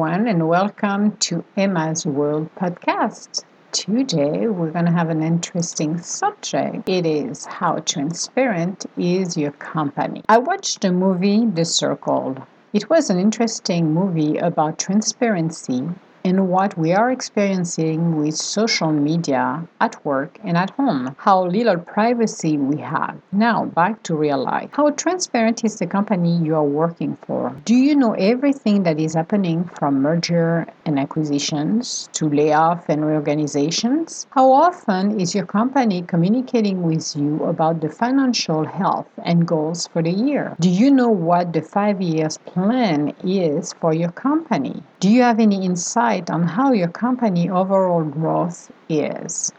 everyone, and welcome to Emma's World podcast. Today, we're going to have an interesting subject. It is how transparent is your company. I watched the movie The Circle. It was an interesting movie about transparency in what we are experiencing with social media at work and at home, how little privacy we have. Now, back to real life. How transparent is the company you are working for? Do you know everything that is happening from merger and acquisitions to layoff and reorganizations? How often is your company communicating with you about the financial health and goals for the year? Do you know what the five years plan is for your company? Do you have any insight on how your company overall growth is?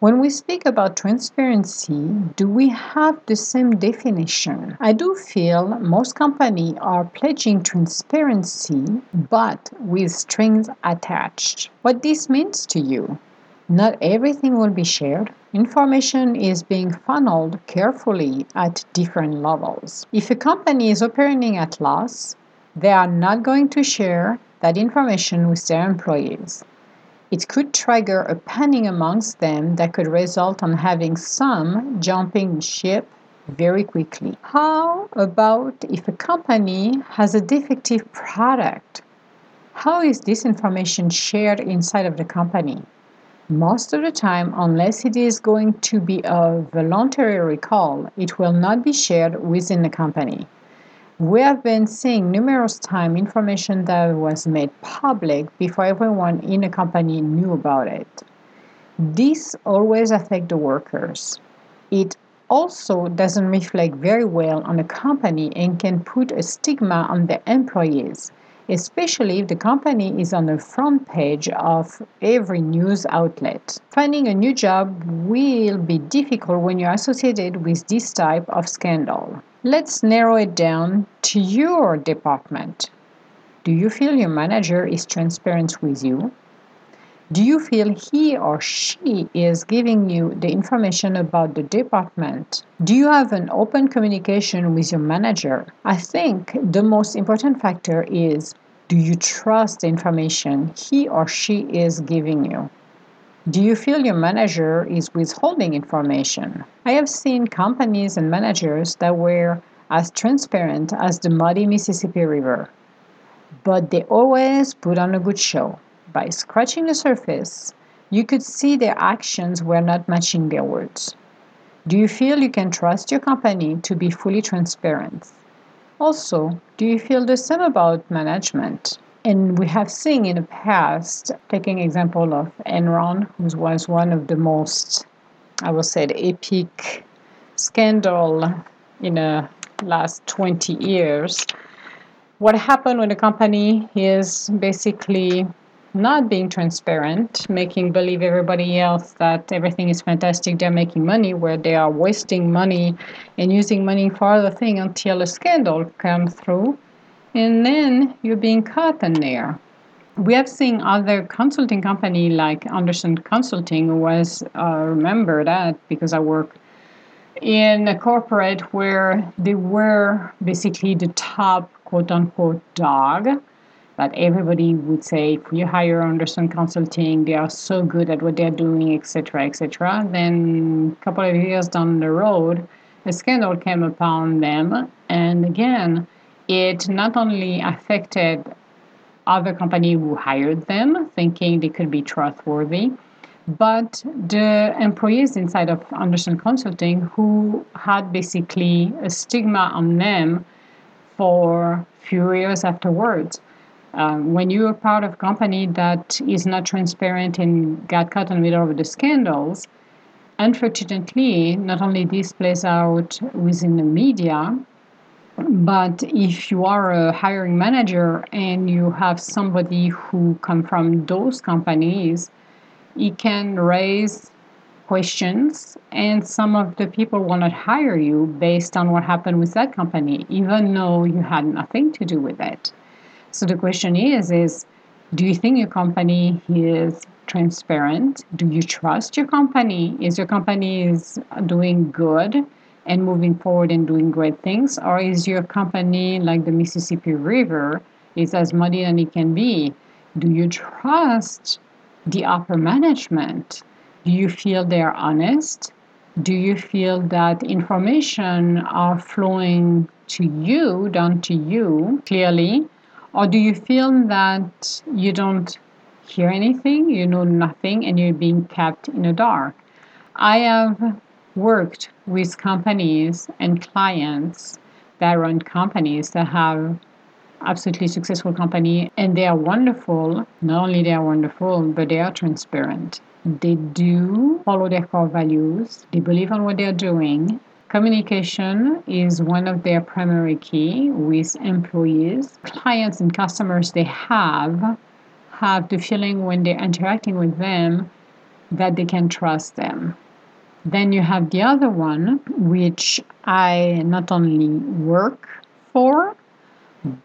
When we speak about transparency, do we have the same definition? I do feel most companies are pledging transparency but with strings attached. What this means to you? Not everything will be shared. Information is being funneled carefully at different levels. If a company is operating at loss, they are not going to share that information with their employees. It could trigger a panic amongst them that could result on having some jumping ship very quickly. How about if a company has a defective product? How is this information shared inside of the company? Most of the time, unless it is going to be a voluntary recall, it will not be shared within the company. We have been seeing numerous times information that was made public before everyone in a company knew about it. This always affects the workers. It also doesn't reflect very well on a company and can put a stigma on the employees, especially if the company is on the front page of every news outlet. Finding a new job will be difficult when you're associated with this type of scandal. Let's narrow it down to your department. Do you feel your manager is transparent with you? Do you feel he or she is giving you the information about the department? Do you have an open communication with your manager? I think the most important factor is do you trust the information he or she is giving you? Do you feel your manager is withholding information? I have seen companies and managers that were as transparent as the muddy Mississippi River, but they always put on a good show. By scratching the surface, you could see their actions were not matching their words. Do you feel you can trust your company to be fully transparent? Also, do you feel the same about management? And we have seen in the past, taking example of Enron, who was one of the most, I would say, epic scandal in the last 20 years. What happened when the company is basically not being transparent, making believe everybody else that everything is fantastic, they're making money, where they are wasting money and using money for other things until a scandal comes through and then you're being caught in there. We have seen other consulting company like Andersen Consulting was uh, remember that because I work in a corporate where they were basically the top quote unquote dog that everybody would say if you hire Andersen Consulting? They are so good at what they're doing etc etc then a couple of years down the road a scandal came upon them. And again it not only affected other company who hired them, thinking they could be trustworthy, but the employees inside of Andersen Consulting who had basically a stigma on them for few years afterwards. Um, when you are part of a company that is not transparent and got caught in the middle of the scandals, unfortunately, not only this plays out within the media, but if you are a hiring manager and you have somebody who come from those companies, it can raise questions and some of the people will not hire you based on what happened with that company, even though you had nothing to do with it. So the question is, is do you think your company is transparent? Do you trust your company? Is your company is doing good? and moving forward and doing great things? Or is your company like the Mississippi River is as muddy as it can be. Do you trust the upper management? Do you feel they're honest? Do you feel that information are flowing to you, down to you clearly? Or do you feel that you don't hear anything, you know nothing, and you're being kept in the dark? I have worked with companies and clients that run companies that have absolutely successful company and they are wonderful. Not only they are wonderful but they are transparent. They do follow their core values. They believe on what they're doing communication is one of their primary key with employees. Clients and customers they have have the feeling when they're interacting with them that they can trust them. Then you have the other one, which I not only work for,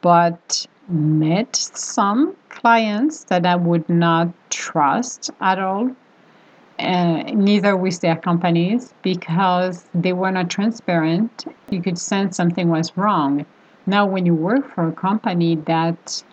but met some clients that I would not trust at all, uh, neither with their companies, because they were not transparent. You could sense something was wrong. Now, when you work for a company that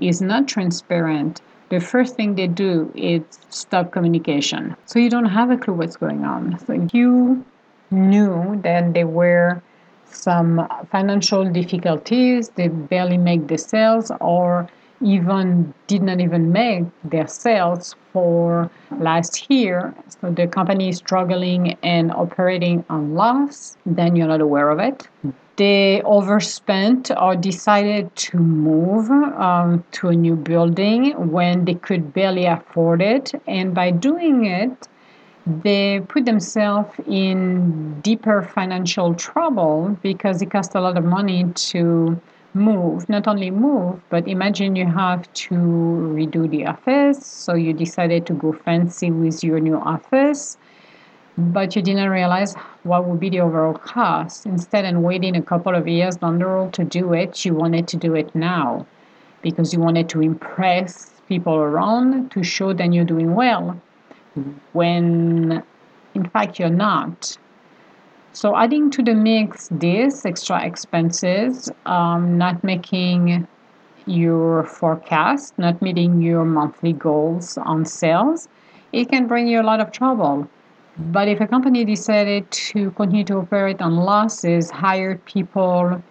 is not transparent, the first thing they do is stop communication. So you don't have a clue what's going on. So you knew that there were some financial difficulties, they barely make the sales or even did not even make their sales for last year. So the company is struggling and operating on loss, then you're not aware of it they overspent or decided to move um, to a new building when they could barely afford it. And by doing it, they put themselves in deeper financial trouble because it cost a lot of money to move. Not only move, but imagine you have to redo the office. So you decided to go fancy with your new office but you didn't realize what would be the overall cost. Instead of waiting a couple of years down the road to do it, you wanted to do it now because you wanted to impress people around to show that you're doing well when in fact you're not. So, adding to the mix this extra expenses, um, not making your forecast, not meeting your monthly goals on sales, it can bring you a lot of trouble but if a company decided to continue to operate on losses, hire people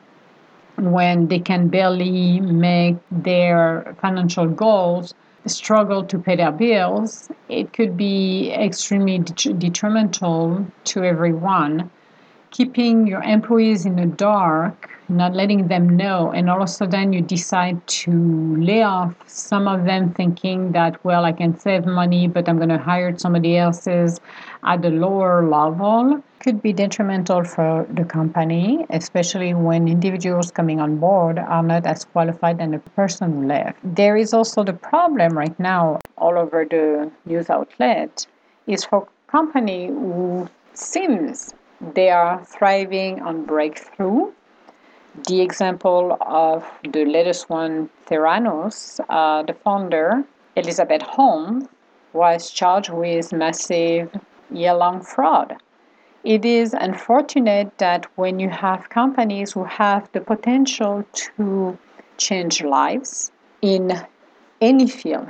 when they can barely make their financial goals, struggle to pay their bills, it could be extremely detrimental to everyone. Keeping your employees in the dark not letting them know and all of a sudden you decide to lay off some of them thinking that well i can save money but i'm going to hire somebody else's at a lower level. Could be detrimental for the company especially when individuals coming on board are not as qualified as the person who left. There is also the problem right now all over the news outlet is for company who seems they are thriving on breakthrough the example of the latest one, Theranos, uh, the founder, Elizabeth Holmes, was charged with massive year long fraud. It is unfortunate that when you have companies who have the potential to change lives in any field,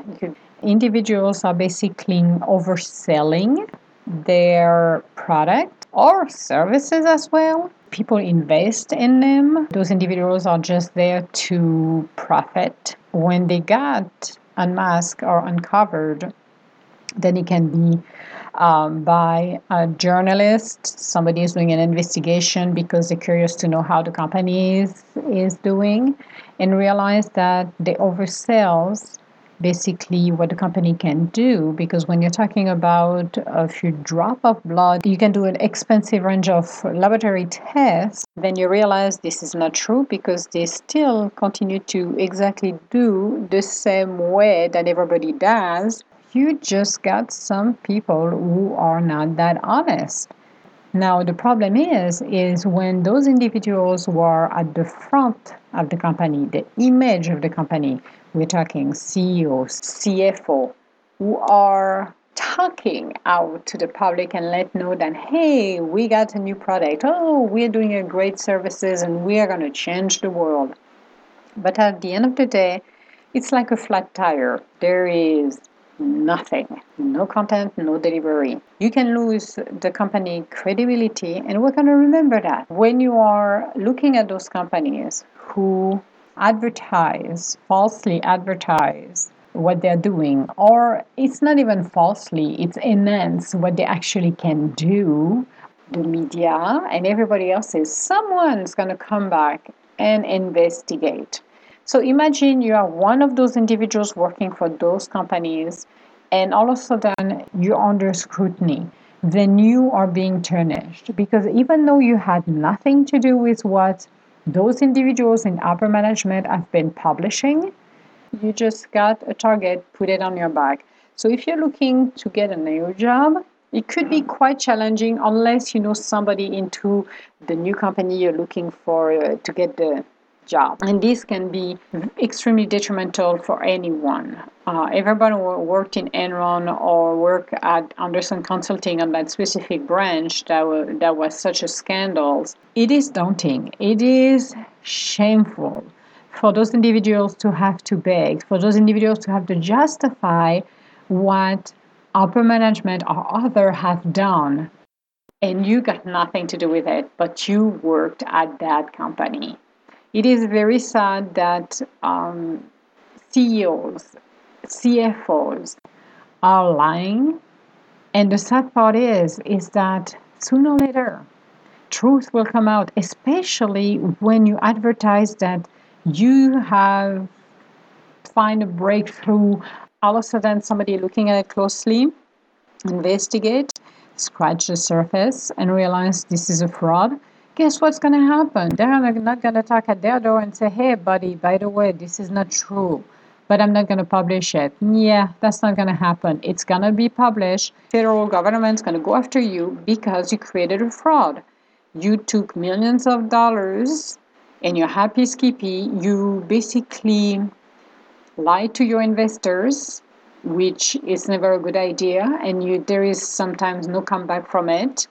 individuals are basically overselling their product or services as well people invest in them. Those individuals are just there to profit. When they got unmasked or uncovered, then it can be um, by a journalist. Somebody is doing an investigation because they're curious to know how the company is, is doing and realize that the oversells basically what the company can do because when you're talking about uh, a few drop of blood you can do an expensive range of laboratory tests then you realize this is not true because they still continue to exactly do the same way that everybody does. You just got some people who are not that honest. Now the problem is is when those individuals who are at the front of the company the image of the company we're talking CEO, CFO, who are talking out to the public and let know that hey we got a new product oh we're doing a great services and we are going to change the world But at the end of the day, it's like a flat tire. There is nothing, no content, no delivery. You can lose the company credibility, and we're going to remember that. When you are looking at those companies who advertise, falsely advertise what they're doing, or it's not even falsely, it's enhance what they actually can do. The media and everybody else says someone's going to come back and investigate. So imagine you are one of those individuals working for those companies, and all of a sudden you're under scrutiny. Then you are being tarnished because even though you had nothing to do with what those individuals in upper management have been publishing, you just got a target, put it on your back. So if you're looking to get a new job, it could be quite challenging unless you know somebody into the new company you're looking for uh, to get the job. And this can be extremely detrimental for anyone. Uh, everyone who worked in Enron or worked at Andersen Consulting on that specific branch that, was, that was such a scandal, it is daunting. It is shameful for those individuals to have to beg, for those individuals to have to justify what upper management or other have done and you got nothing to do with it but you worked at that company it is very sad that um, ceos cfos are lying. And the sad part is is that sooner or later truth will come out especially when you advertise that you have find a breakthrough. All of a sudden somebody looking at it closely investigate scratch the surface and realize this is a fraud guess what's going to happen? They're not going to talk at their door and say hey buddy by the way this is not true but i'm not going to publish it. Yeah that's not going to happen. It's going to be published. Federal government's going to go after you because you created a fraud. You took millions of dollars and you're happy skippy. You basically lie to your investors which is never a good idea and you there is sometimes no comeback from it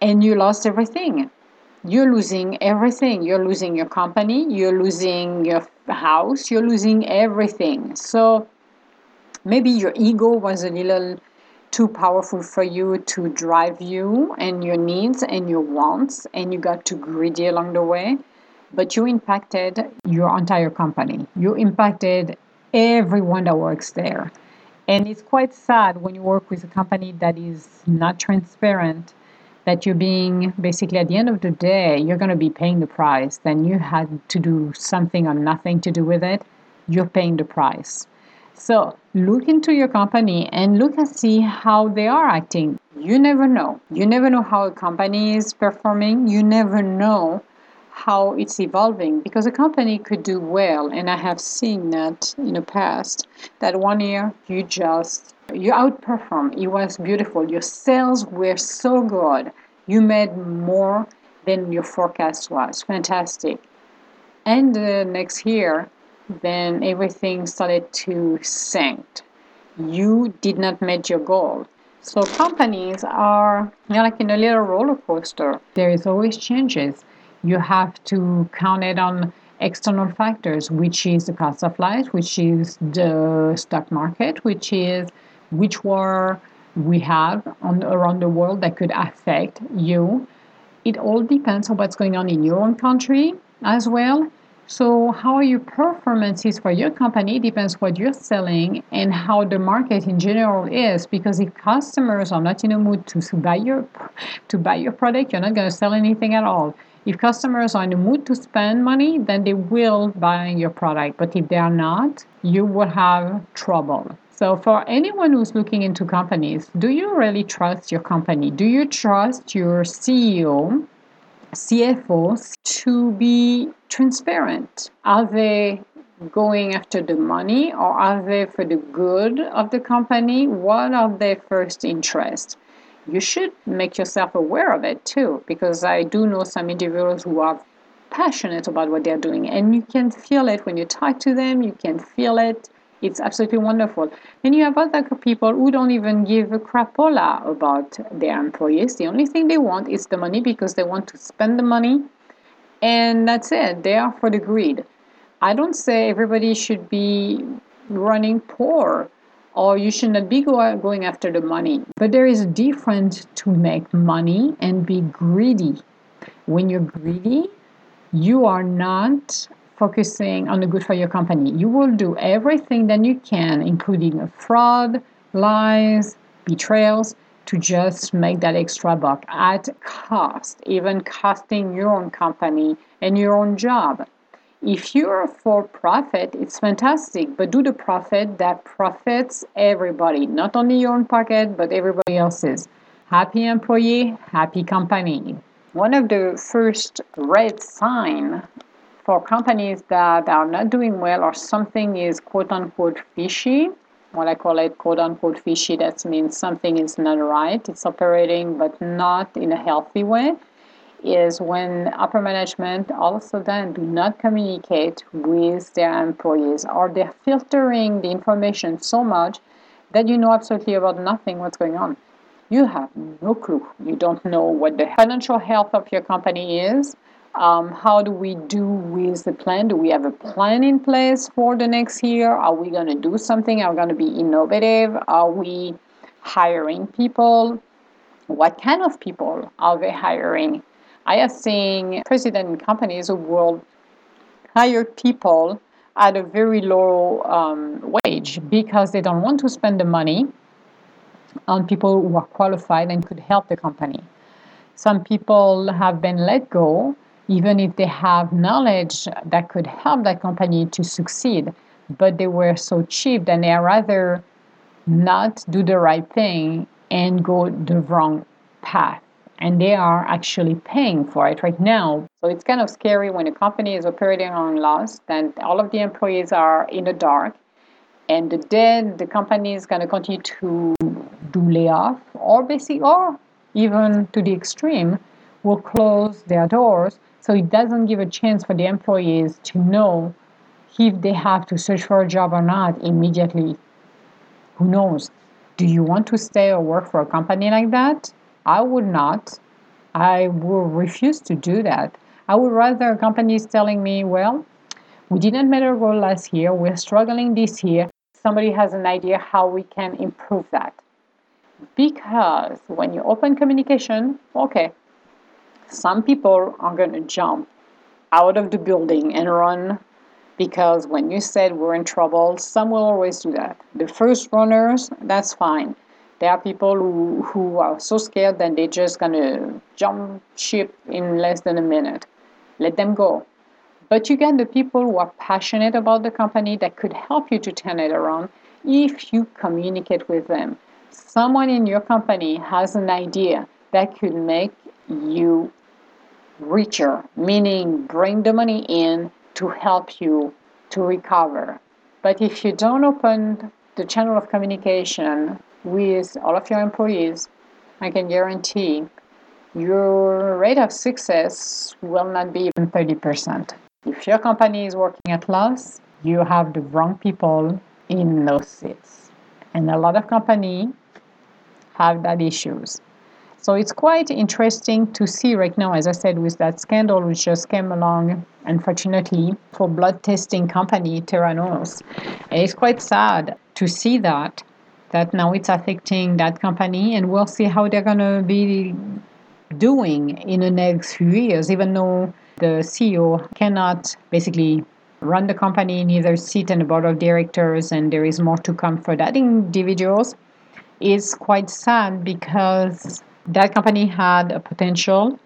and you lost everything you're losing everything. You're losing your company. You're losing your house. You're losing everything. So maybe your ego was a little too powerful for you to drive you and your needs and your wants and you got too greedy along the way. But you impacted your entire company. You impacted everyone that works there. And it's quite sad when you work with a company that is not transparent, that you're being basically at the end of the day, you're going to be paying the price. Then you had to do something or nothing to do with it, you're paying the price. So look into your company and look and see how they are acting. You never know. You never know how a company is performing. You never know how it's evolving because a company could do well and i have seen that in the past that one year you just you outperform. It was beautiful. Your sales were so good. You made more than your forecast was. Fantastic. And the next year then everything started to sink. You did not meet your goal. So companies are you know, like in a little roller coaster. There is always changes you have to count it on external factors, which is the cost of life, which is the stock market, which is which war we have on, around the world that could affect you. It all depends on what's going on in your own country as well. So how your performance is for your company depends what you're selling and how the market in general is. Because if customers are not in a mood to buy your to buy your product, you're not going to sell anything at all. If customers are in the mood to spend money, then they will buy your product. But if they are not, you will have trouble. So, for anyone who's looking into companies, do you really trust your company? Do you trust your CEO, CFO to be transparent? Are they going after the money or are they for the good of the company? What are their first interests? You should make yourself aware of it too, because I do know some individuals who are passionate about what they're doing, and you can feel it when you talk to them, you can feel it. It's absolutely wonderful. And you have other people who don't even give a crapola about their employees. The only thing they want is the money because they want to spend the money, and that's it. They are for the greed. I don't say everybody should be running poor or you should not be go- going after the money. But there is a difference to make money and be greedy. When you're greedy, you are not focusing on the good for your company. You will do everything that you can, including fraud, lies, betrayals, to just make that extra buck at cost, even costing your own company and your own job. If you're for profit, it's fantastic, but do the profit that profits everybody, not only your own pocket, but everybody else's. Happy employee, happy company. One of the first red sign for companies that are not doing well or something is quote unquote fishy what I call it quote unquote fishy. That means something is not right. It's operating, but not in a healthy way. Is when upper management all of a sudden do not communicate with their employees or they're filtering the information so much that you know absolutely about nothing what's going on. You have no clue. You don't know what the financial health of your company is um, how do we do with the plan? Do we have a plan in place for the next year? Are we going to do something? Are we going to be innovative? Are we hiring people? What kind of people are they hiring? I have seen president companies who will hire people at a very low um, wage because they don't want to spend the money on people who are qualified and could help the company. Some people have been let go even if they have knowledge that could help that company to succeed, but they were so cheap that they rather not do the right thing and go the wrong path. And they are actually paying for it right now. So it's kind of scary when a company is operating on loss, then all of the employees are in the dark. And the day the company is going to continue to do layoff or basically, or even to the extreme, will close their doors so it doesn't give a chance for the employees to know if they have to search for a job or not immediately. Who knows? Do you want to stay or work for a company like that? I would not. I will refuse to do that. I would rather companies telling me, well, we didn't meet our goal last year, we're struggling this year. Somebody has an idea how we can improve that. Because when you open communication, okay, some people are going to jump out of the building and run because when you said we're in trouble, some will always do that. The first runners, that's fine. There are people who, who are so scared that they're just going to jump ship in less than a minute. Let them go. But you get the people who are passionate about the company that could help you to turn it around if you communicate with them. Someone in your company has an idea that could make you richer, meaning bring the money in to help you to recover. But if you don't open the channel of communication with all of your employees, I can guarantee your rate of success will not be even 30%. If your company is working at loss, you have the wrong people in those seats. And a lot of companies have that issues. So it's quite interesting to see right now, as I said, with that scandal which just came along, unfortunately, for blood testing company Theranos. It's quite sad to see that, that now it's affecting that company, and we'll see how they're going to be doing in the next few years, even though the CEO cannot basically run the company, neither sit in the board of directors, and there is more to come for that individuals. It's quite sad because that company had a potential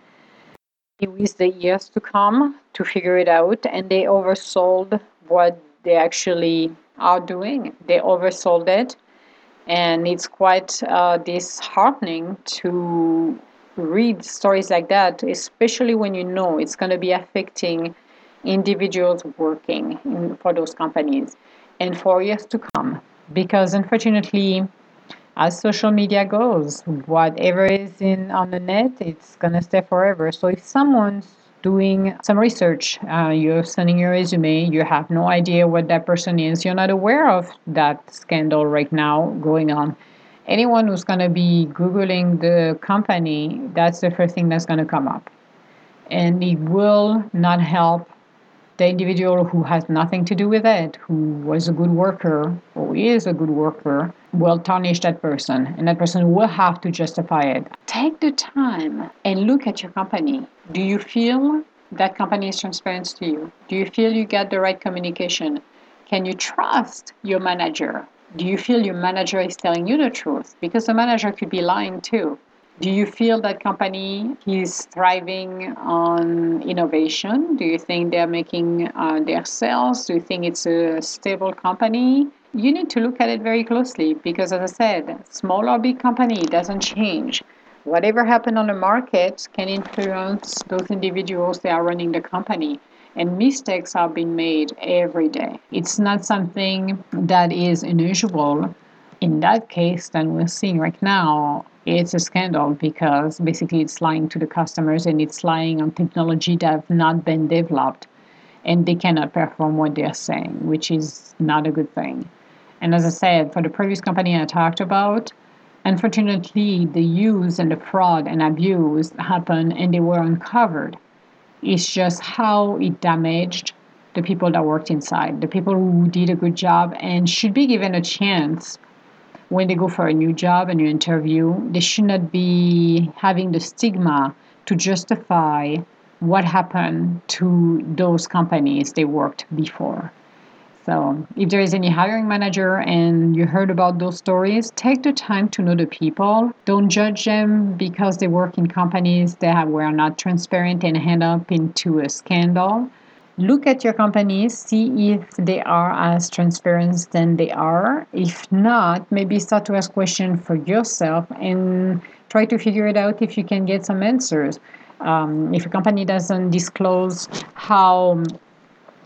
with the years to come to figure it out and they oversold what they actually are doing they oversold it and it's quite uh, disheartening to read stories like that especially when you know it's going to be affecting individuals working in, for those companies and for years to come because unfortunately as social media goes. Whatever is in on the net, it's gonna stay forever. So if someone's doing some research, uh, you're sending your resume, you have no idea what that person is, you're not aware of that scandal right now going on. Anyone who's gonna be googling the company, that's the first thing that's gonna come up, and it will not help the individual who has nothing to do with it, who was a good worker or is a good worker, will tarnish that person and that person will have to justify it. Take the time and look at your company. Do you feel that company is transparent to you? Do you feel you get the right communication? Can you trust your manager? Do you feel your manager is telling you the truth? Because the manager could be lying too. Do you feel that company is thriving on innovation? Do you think they're making uh, their sales? Do you think it's a stable company? You need to look at it very closely because, as I said, small or big company doesn't change. Whatever happened on the market can influence those individuals that are running the company and mistakes are being made every day. It's not something that is unusual. In that case, that we're seeing right now, it's a scandal because basically it's lying to the customers and it's lying on technology that have not been developed and they cannot perform what they're saying, which is not a good thing. And as I said, for the previous company I talked about, unfortunately the use and the fraud and abuse happened and they were uncovered. It's just how it damaged the people that worked inside, the people who did a good job and should be given a chance when they go for a new job, a new interview, they should not be having the stigma to justify what happened to those companies they worked before. So, if there is any hiring manager and you heard about those stories, take the time to know the people. Don't judge them because they work in companies that were not transparent and end up into a scandal look at your companies, see if they are as transparent than they are. If not, maybe start to ask questions for yourself and try to figure it out if you can get some answers. Um, if a company doesn't disclose how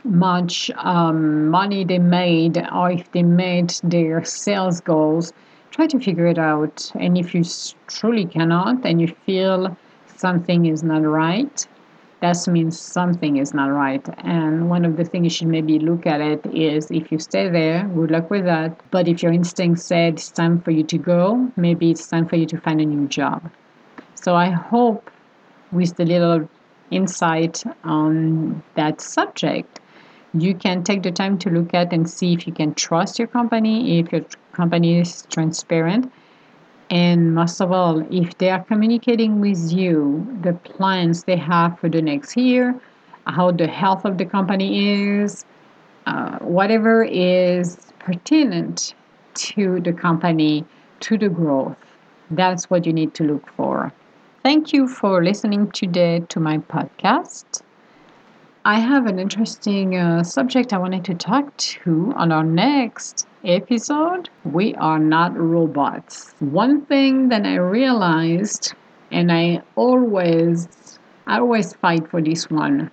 much um, money they made or if they made their sales goals, try to figure it out. And if you truly cannot and you feel something is not right, that means something is not right. And one of the things you should maybe look at it is if you stay there, good luck with that. But if your instinct said it's time for you to go, maybe it's time for you to find a new job. So I hope with the little insight on that subject, you can take the time to look at and see if you can trust your company, if your company is transparent, and most of all, if they are communicating with you the plans they have for the next year, how the health of the company is, uh, whatever is pertinent to the company, to the growth, that's what you need to look for. Thank you for listening today to my podcast. I have an interesting uh, subject I wanted to talk to on our next episode. We are not robots. One thing that I realized, and I always, I always fight for this one.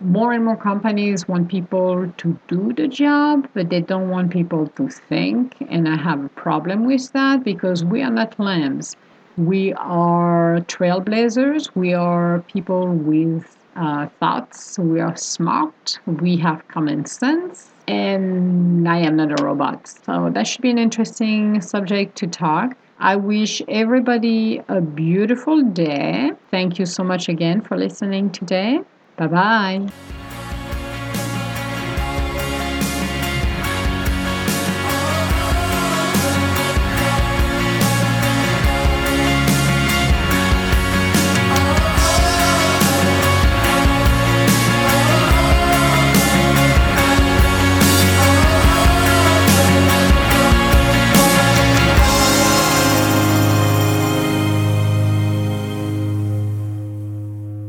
More and more companies want people to do the job, but they don't want people to think. And I have a problem with that because we are not lambs. We are trailblazers. We are people with uh, thoughts. We are smart. We have common sense. And I am not a robot. So that should be an interesting subject to talk. I wish everybody a beautiful day. Thank you so much again for listening today. Bye bye.